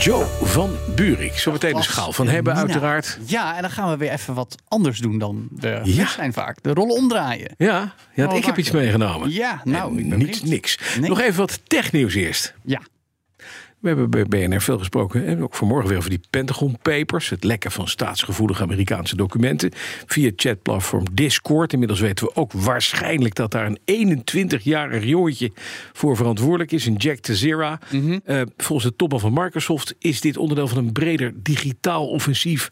Joe van Buurik. Zometeen de schaal van hebben, Nina. uiteraard. Ja, en dan gaan we weer even wat anders doen dan we Ja. zijn vaak. De rollen omdraaien. Ja, ja ik heb iets meegenomen. Ja, nou, En ik ben niet benieuwd. niks. Nee. Nog even wat technieuws eerst. Ja. We hebben bij BNR veel gesproken. En ook vanmorgen weer over die Pentagon Papers. Het lekken van staatsgevoelige Amerikaanse documenten. Via chatplatform Discord. Inmiddels weten we ook waarschijnlijk dat daar een 21-jarig jongetje voor verantwoordelijk is. Een Jack Tezera. Eh, volgens de topman van Microsoft is dit onderdeel van een breder digitaal offensief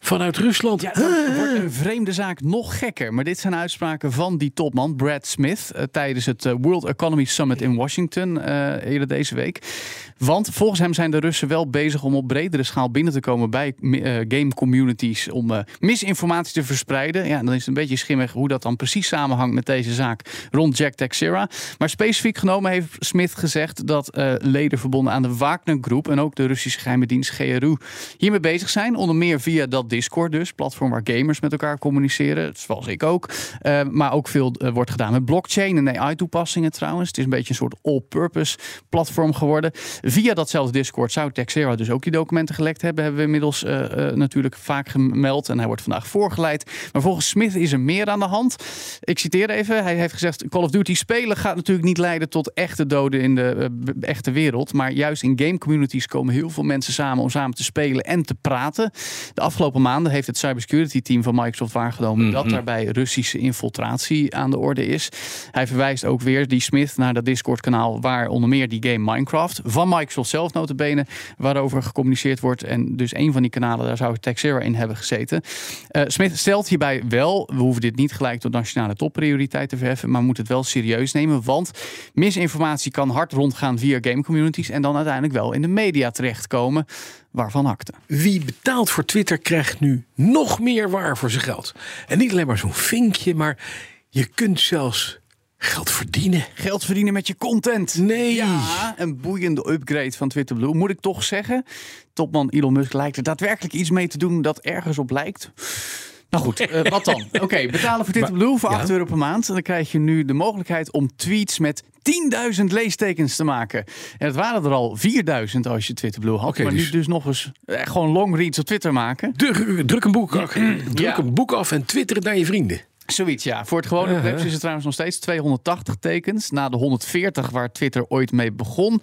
vanuit Rusland. Ja, wordt een vreemde zaak nog gekker. Maar dit zijn uitspraken van die topman, Brad Smith, eh, tijdens het eh, World Economy Summit in Washington eh, eerder deze week. Want volgens hem zijn de Russen wel bezig om op bredere schaal binnen te komen bij game communities om misinformatie te verspreiden. Ja, dan is het een beetje schimmig hoe dat dan precies samenhangt met deze zaak rond Jack Teixeira. Maar specifiek genomen heeft Smith gezegd dat leden verbonden aan de Wagner Groep en ook de Russische geheime dienst GRU hiermee bezig zijn. Onder meer via dat Discord dus, platform waar gamers met elkaar communiceren, zoals ik ook. Eh, maar ook veel eh, wordt gedaan met blockchain en AI-toepassingen trouwens. Het is een beetje een soort all-purpose platform geworden. Via datzelfde Discord zou Texera dus ook die documenten gelekt hebben. Hebben we inmiddels eh, natuurlijk vaak gemeld. En hij wordt vandaag voorgeleid. Maar volgens Smith is er meer aan de hand. Ik citeer even. Hij heeft gezegd: Call of Duty spelen gaat natuurlijk niet leiden tot echte doden in de echte wereld. Maar juist in game communities komen heel veel mensen samen om samen te spelen en te praten. De afgelopen maanden heeft het cybersecurity team van Microsoft waargenomen dat daarbij Russische infiltratie aan de orde is. Hij verwijst ook weer die Smith naar dat Discord kanaal waar onder meer die game Minecraft van Microsoft zelf notabene waarover gecommuniceerd wordt. En dus een van die kanalen, daar zou Texera in hebben gezeten. Eh, Smith stelt hierbij wel, we hoeven dit niet gelijk tot nationale topprioriteit te verheffen, maar moeten het wel serieus nemen. Want misinformatie kan hard rondgaan via game communities en dan uiteindelijk wel in de media terechtkomen. Waarvan akte. Wie betaalt voor Twitter krijgt nu nog meer waar voor zijn geld. En niet alleen maar zo'n vinkje, maar je kunt zelfs geld verdienen. Geld verdienen met je content. Nee. Ja, een boeiende upgrade van Twitter Blue. Moet ik toch zeggen, topman Elon Musk lijkt er daadwerkelijk iets mee te doen dat ergens op lijkt. Nou goed, eh, wat dan? Oké, betalen voor Blue voor ja. 8 euro per maand. En dan krijg je nu de mogelijkheid om tweets met 10.000 leestekens te maken. En het waren er al 4.000 als je Twitter Blue had. Oké, maar dus- nu dus nog eens eh, gewoon long reads op Twitter maken. Druk, druk, een boek, druk Ja. een boek af en twitter het naar je vrienden. Zoiets, ja. Voor het gewone webs is het trouwens nog steeds 280 tekens. Na de 140 waar Twitter ooit mee begon.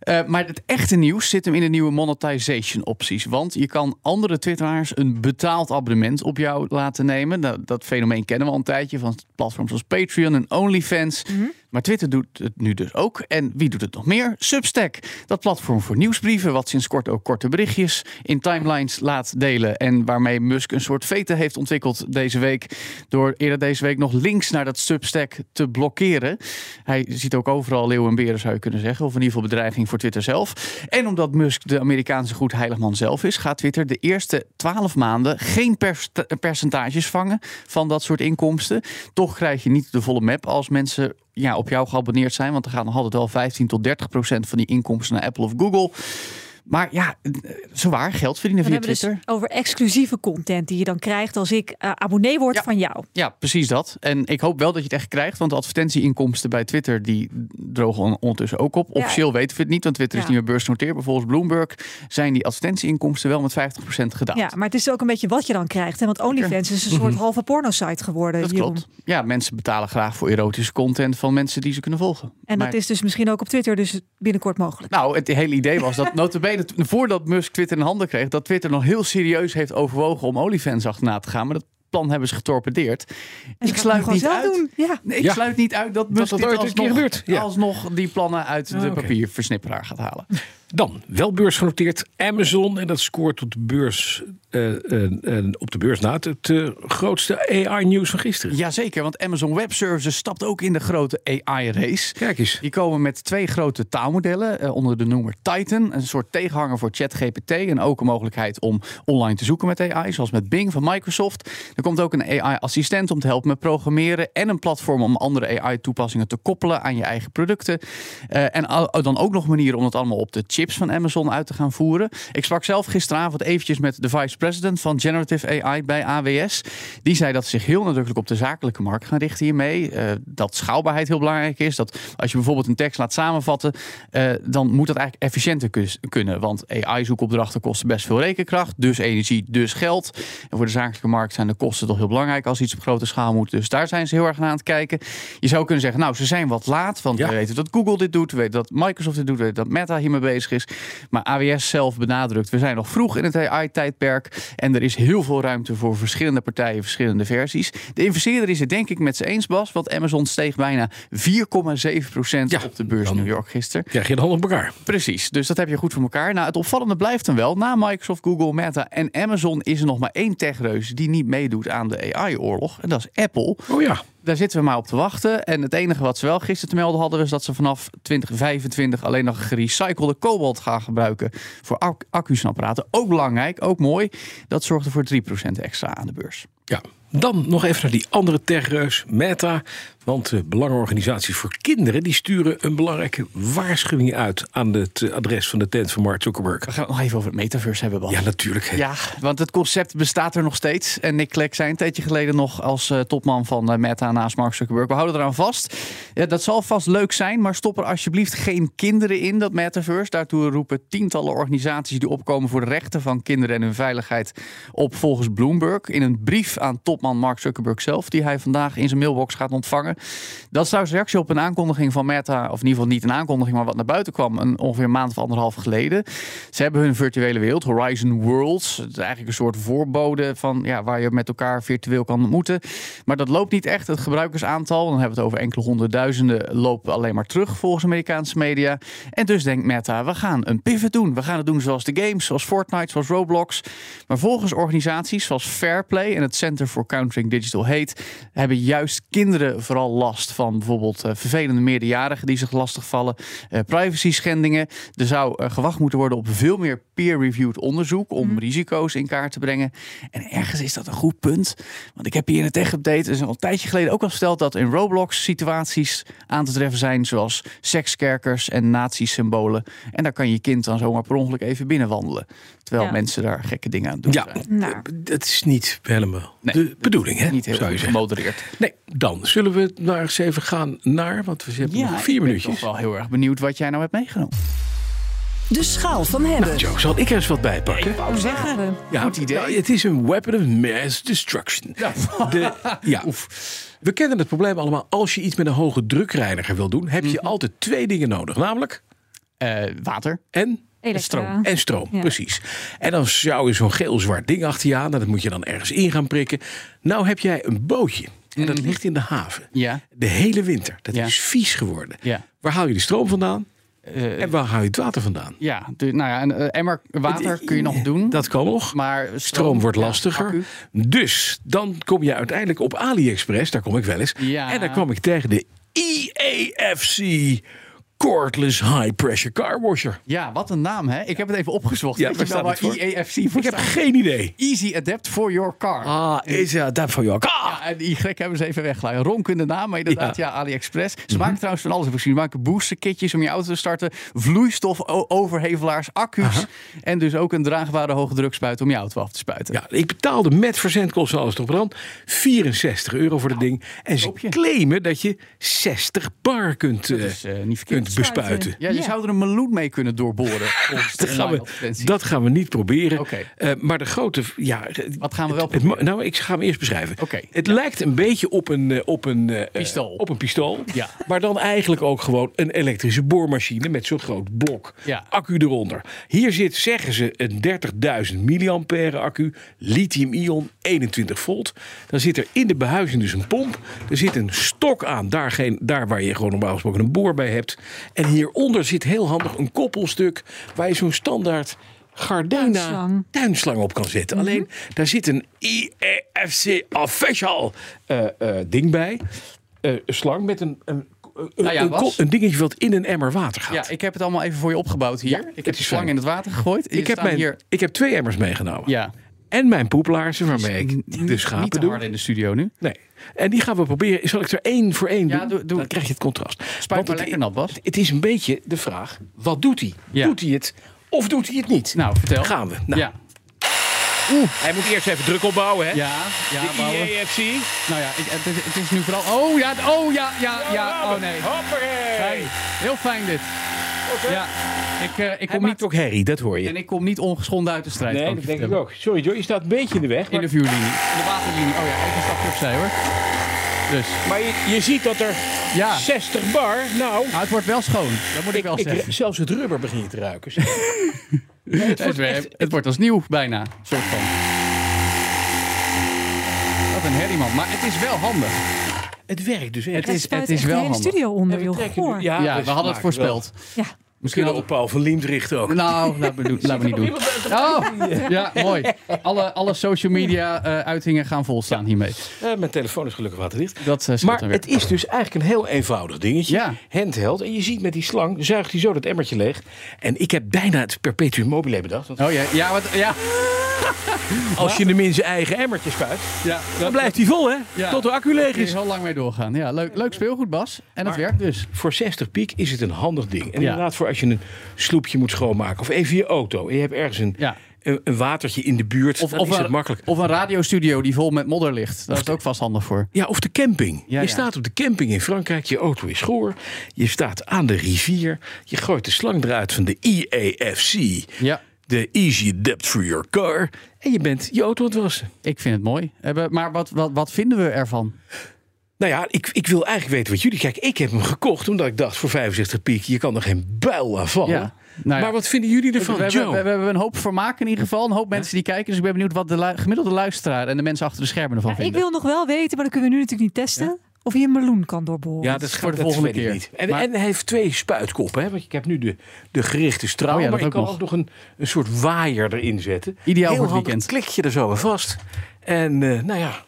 Eh, maar het echte nieuws zit hem in de nieuwe monetization opties. Want je kan andere twitteraars een betaald abonnement op jou laten nemen. Nou, dat fenomeen kennen we al een tijdje van platforms als Patreon en OnlyFans. Maar Twitter doet het nu dus ook. En wie doet het nog meer? Substack. Dat platform voor nieuwsbrieven, wat sinds kort ook korte berichtjes in timelines laat delen. En waarmee Musk een soort vete heeft ontwikkeld deze week. Door eerder deze week nog links naar dat Substack te blokkeren. Hij ziet ook overal leeuwen en beren, zou je kunnen zeggen. Of in ieder geval bedreiging voor Twitter zelf. En omdat Musk de Amerikaanse goed heiligman zelf is, gaat Twitter de eerste twaalf maanden geen percentages vangen van dat soort inkomsten. Toch krijg je niet de volle map als mensen ja, op jou geabonneerd zijn. Want er gaat nog altijd wel 15 tot 30 procent van die inkomsten naar Apple of Google. Maar ja, eh, zwaar geld verdienen Dan via we Twitter. dus over exclusieve content die je dan krijgt als ik eh, abonnee word Ja. van jou. Ja, precies dat. En ik hoop wel dat je het echt krijgt. Want de advertentieinkomsten bij Twitter die drogen on- ondertussen ook op. Ja. Officieel weten we het niet, want Twitter is niet meer beursgenoteerd. Volgens Bloomberg zijn die advertentieinkomsten wel met 50% gedaald. Ja, maar het is ook een beetje wat je dan krijgt. Hè? Want OnlyFans is een soort halve porno-site geworden. Dat Jeroen. klopt. Ja, mensen betalen graag voor erotische content van mensen die ze kunnen volgen. En Maar- dat is dus misschien ook op Twitter dus binnenkort mogelijk. Nou, het hele idee was dat notabene, voordat Musk Twitter in handen kreeg, dat Twitter nog heel serieus heeft overwogen om OnlyFans achterna te gaan. Maar dat plan hebben ze getorpedeerd. Ik sluit niet uit. doen. Ja. Nee, ik Ja. sluit niet uit dat Musk dat dit alsnog, alsnog die plannen uit de Ah, oké. papierversnipperaar gaat halen. Dan, wel beursgenoteerd Amazon. En dat scoort op de beurs, eh, eh, eh, op de beurs na het, het grootste AI-nieuws van gisteren. Jazeker, want Amazon Web Services stapt ook in de grote AI-race. Kijk eens. Die komen met twee grote taalmodellen onder de noemer Titan. Een soort tegenhanger voor ChatGPT. En ook een mogelijkheid om online te zoeken met AI, zoals met Bing van Microsoft. Er komt ook een AI-assistent om te helpen met programmeren. En een platform om andere AI-toepassingen te koppelen aan je eigen producten. Eh, en dan ook nog manieren om dat allemaal op de chips van Amazon uit te gaan voeren. Ik sprak zelf gisteravond eventjes met de vice-president van Generative AI bij AWS. Die zei dat ze zich heel nadrukkelijk op de zakelijke markt gaan richten hiermee. Eh, dat schaalbaarheid heel belangrijk is. Dat als je bijvoorbeeld een tekst laat samenvatten, eh, dan moet dat eigenlijk efficiënter kunnen. Want AI-zoekopdrachten kosten best veel rekenkracht, dus energie, dus geld. En voor de zakelijke markt zijn de kosten toch heel belangrijk als iets op grote schaal moet. Dus daar zijn ze heel erg naar aan het kijken. Je zou kunnen zeggen, nou, ze zijn wat laat, want Ja. we weten dat Google dit doet, we weten dat Microsoft dit doet, we weten dat Meta hiermee bezig is. Maar AWS zelf benadrukt, we zijn nog vroeg in het AI-tijdperk en er is heel veel ruimte voor verschillende partijen, verschillende versies. De investeerder is het denk ik met z'n eens, Bas, want Amazon steeg bijna 4,7 procent Ja, op de beurs in New York gisteren. Krijg je dan op elkaar. Precies, dus dat heb je goed voor elkaar. Nou, het opvallende blijft dan wel. Na Microsoft, Google, Meta en Amazon is er nog maar één techreus die niet meedoet aan de AI-oorlog. En dat is Apple. Oh ja. Daar zitten we maar op te wachten. En het enige wat ze wel gisteren te melden hadden... was dat ze vanaf 2025 alleen nog gerecyclede kobalt gaan gebruiken... voor ac- accu's en apparaten. Ook belangrijk, ook mooi. Dat zorgde voor 3% extra aan de beurs. Ja. Dan nog even naar die andere techreus, Meta. Want de Belangenorganisaties voor Kinderen... die sturen een belangrijke waarschuwing uit... aan het eh, adres van de tent van Mark Zuckerberg. We gaan het nog even over het metaverse hebben, Bas. Ja, natuurlijk. hè. Ja, want het concept bestaat er nog steeds. En Nick Clegg zei een tijdje geleden nog als eh, topman van eh, Meta naast Mark Zuckerberg. We houden eraan vast. Ja, dat zal vast leuk zijn, maar stop er alsjeblieft geen kinderen in, dat metaverse. Daartoe roepen tientallen organisaties die opkomen voor de rechten van kinderen en hun veiligheid op volgens Bloomberg. In een aan topman Mark Zuckerberg zelf, die hij vandaag in zijn mailbox gaat ontvangen. Dat is trouwens reactie op een aankondiging van Meta, of in ieder geval niet een aankondiging, maar wat naar buiten kwam een, ongeveer een maand of anderhalf geleden. Ze hebben hun virtuele wereld, Horizon Worlds. Het is eigenlijk een soort voorbode van ja, waar je met elkaar virtueel kan ontmoeten. Maar dat loopt niet echt. Het gebruikersaantal, dan hebben we het over enkele honderdduizenden, loopt alleen maar terug volgens Amerikaanse media. En dus denkt Meta, we gaan een pivot doen. We gaan het doen zoals de games, zoals Fortnite, zoals Roblox. Maar volgens organisaties zoals Fairplay en het Center for Countering Digital Hate hebben juist kinderen vooral last van bijvoorbeeld eh, vervelende meerderjarigen die zich lastigvallen, eh privacy schendingen. Er zou eh, gewacht moeten worden op veel meer peer-reviewed onderzoek om risico's in kaart te brengen. En ergens is dat een goed punt. Want ik heb hier in het Tech Update dus al een tijdje geleden ook al verteld dat in Roblox situaties aan te treffen zijn zoals sekskerkers en nazi-symbolen. En daar kan je kind dan zomaar per ongeluk even binnenwandelen. Terwijl Ja. mensen daar gekke dingen aan doen Ja. Nou. dat is niet helemaal Nee, de bedoeling, hè? Niet heel zou je goed zeggen. gemodereerd. Nee, dan zullen we maar eens even gaan naar, want we hebben nog vier ik ben minuutjes. toch wel heel erg benieuwd wat jij nou hebt meegenomen. De schaal van hebben. Joe, zal ik er eens wat bij pakken? Wou zeggen. Ja, Goed idee. nou, het is een weapon of mass destruction. De, ja. We kennen het probleem allemaal. Als je iets met een hoge drukreiniger wil doen, heb Mhm. je altijd twee dingen nodig. Namelijk Eh, water. en Elektra. Stroom. en stroom, Ja. precies. En dan zou je zo'n geel-zwart ding achter je aan. en Dat moet je dan ergens in gaan prikken. Nou heb jij een bootje. En dat ligt in de haven. Mhm. Ja. De hele winter. Dat Ja. is vies geworden. Ja. Waar haal je de stroom vandaan? Eh, En waar haal je het water vandaan? ja, de, nou ja, een eh, emmer water kun je nog doen. Dat kan nog. maar Stroom wordt lastiger. Dus dan kom je uiteindelijk op AliExpress. Daar kom ik wel eens. Ja. En daar kwam ik tegen de EAFC Cordless High Pressure Car Washer. Ja, wat een naam, hè? Ik heb het even opgezocht. Ja, Weet waar je wel staat het waar voor? EAFC voor Ik heb geen idee. Easy Adapt for your car. Ah, ja, dat voor jou. Ah! Ja, en die gek hebben ze even weggelaten. Ronk in de naam, maar inderdaad, ja, AliExpress. Ze maken trouwens van alles. Ze maken boosterkitjes om je auto te starten. Vloeistof, overhevelaars, accu's. En dus ook een draagbare hoge drukspuit om je auto af te spuiten. Ja, ik betaalde met verzendkosten alles en aan 64 euro voor dat ding. En ze claimen dat je 60 bar kunt, Dat eh, is eh, niet verkeerd. kunt bespuiten. Ja, je Ja. zou er een meloen mee kunnen doorboren. Dat gaan, we, dat gaan we niet proberen. Eh, maar de grote. Ja, Wat gaan we wel het- het, proberen? nou, ik ga hem eerst beschrijven. Het lijkt een beetje op een, eh, op een eh, Pistool. Op een pistool. Ja. Maar dan eigenlijk ook gewoon een elektrische boormachine met zo'n groot blok Ja. accu eronder. Hier zit, zeggen ze, een 30.000 milliampère accu, lithium-ion, 21 volt. Dan zit er in de behuizing dus een pomp. Er zit een stok aan, daar, geen, daar waar je gewoon normaal gesproken een boor bij hebt. En hieronder zit heel handig een koppelstuk waar je zo'n standaard Gardena Tuinslang. tuinslang op kan zetten. Alleen daar zit een IEFC official eh, eh, ding bij. Eh, een slang met een, een, een, Nou ja, een, dingetje wat in een emmer water gaat. Ja, ik heb het allemaal even voor je opgebouwd hier. Ja, ik heb de slang fijn. in het water gegooid. ik, heb mijn, hier. ik heb twee emmers meegenomen. Ja. En mijn poeplaarzen waarmee ik Niet- de schapen Niet te doe. in de studio nu. Nee. En die gaan we proberen. Zal ik er één voor één Ja, doen? doe- doe. Dan krijg je het contrast. Maar het- lekker nat, Bas. Het, is een beetje de vraag: wat doet hij? Ja. Doet hij het of doet hij het niet? Nou, vertel. Gaan we. Nou, Ja. Hij moet eerst even druk opbouwen, hè? Ja, ja, de bouwen. IEFC. Nou ja, ik, het, is, het is nu vooral... Oh ja, oh ja, ja, ja. Oh nee. Fijn. Heel fijn dit. Ja, ik, eh, ik kom maakt niet... ook herrie, dat hoor je. En ik kom niet ongeschonden uit de strijd. nee, dat denk ik ook. Sorry Joe, je staat een beetje in de weg. In de vuurlinie. In de waterlinie. Oh ja, even een stapje opzij hoor. Dus, maar je, je ziet dat er ja. 60 bar, nou... Nou, het wordt wel schoon. Dat moet ik, wel ik, zeggen. zelfs het rubber begint te ruiken. Het, wordt echt- het wordt als nieuw, bijna. Soort van. Wat een herrie, man. Maar het is wel handig. Het werkt dus echt. Het is, het is de wel hele handig. studio onder, joh. nu- ja, Ja, we we hadden het wel. voorspeld. Ja. Misschien Kunnen we op Paul van Liemt richten ook. Nou, laten we niet doen. Oh, ja, mooi. Alle, alle social media eh, uitingen gaan volstaan hiermee. Eh, mijn telefoon is gelukkig waterdicht. Dat eh, scheelt Maar het is dus eigenlijk een heel eenvoudig dingetje. Ja. Handheld. En je ziet met die slang, zuigt hij zo dat emmertje leeg. En ik heb bijna het perpetuum mobile bedacht. Want Oh ja, ja, wat, ja, als je hem in zijn eigen emmertje spuit, ja dan blijft hij vol hè. Ja. Tot de accu leeg is. heel lang mee doorgaan. Ja, leuk, leuk speelgoed, Bas. En het werkt dus. Voor 60 piek is het een handig ding. En inderdaad voor als je een sloepje moet schoonmaken. Of even je auto. En je hebt ergens een, een, een watertje in de buurt. Of, is het een, makkelijk. of een radiostudio die vol met modder ligt. Daar is het ook vast handig voor. Ja, of de camping. Ja, je ja. staat op de camping in Frankrijk, je auto is schoor. Je staat aan de rivier. Je gooit de slang eruit van de EAFC. Ja, De Easy Adapt for Your Car. En je bent je auto aan het wassen. ik vind het mooi. Hebben- Maar wat, wat, wat vinden we ervan? Nou ja, ik, ik wil eigenlijk weten wat jullie... Kijk, ik heb hem gekocht omdat ik dacht voor 65 piek... je kan er geen buil aan vallen. Ja. Nou ja. Maar wat vinden jullie ervan, we, hebben, Joe? we, we hebben een hoop vermaak in ieder geval. Een hoop mensen die kijken. Dus ik ben benieuwd wat de lu- gemiddelde luisteraar en de mensen achter de schermen ervan Ja, ik vinden. wil nog wel weten, maar dat kunnen we nu natuurlijk niet testen. Of je een meloen kan doorboren. Ja, dat is voor de volgende keer. Niet. En, Maar- en hij heeft twee spuitkoppen. Hè? Want ik heb nu de, de gerichte straal. Oh ja, maar ik ook kan nog. ook nog een, een soort waaier erin zetten. Ideaal Heel voor het weekend. klik je er zo aan vast. En eh, nou ja,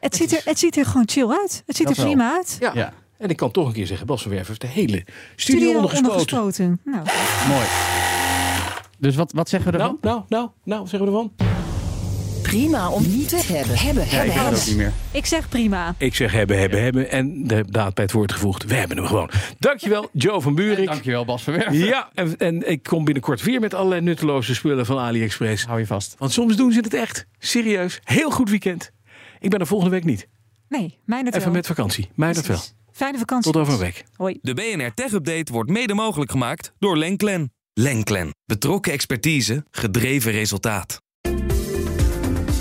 het, ziet er, het ziet er gewoon chill uit. Het ziet Dat er wel. prima uit. ja. Ja. En ik kan toch een keer zeggen, Bas van Werf heeft de hele studio, ondergespoten. ondergespoten. Nou, Mooi. Dus wat, wat zeggen we Nou, ervan? nou, nou, nou, wat zeggen we ervan? Prima om niet te hebben. Hebben, ja, ik hebben, weet het hebben. ook niet meer. ik zeg prima. Ik zeg hebben, hebben, hebben. En de daad bij het woord gevoegd. We hebben hem gewoon. Dankjewel, Joe van Buurik. Dankjewel Bas Verwerf. Ja, en, en ik kom binnenkort weer met allerlei nutteloze spullen van AliExpress. Hou je vast. Want soms doen ze het echt. Serieus. Heel goed weekend. Ik ben er volgende week niet. Nee, mij dat Even wel. met vakantie. Mij dat wel. Fijne vakantie. Tot over een week. Hoi. De BNR Tech Update wordt mede mogelijk gemaakt door Lenklen. Lenklen. Betrokken expertise, gedreven resultaat.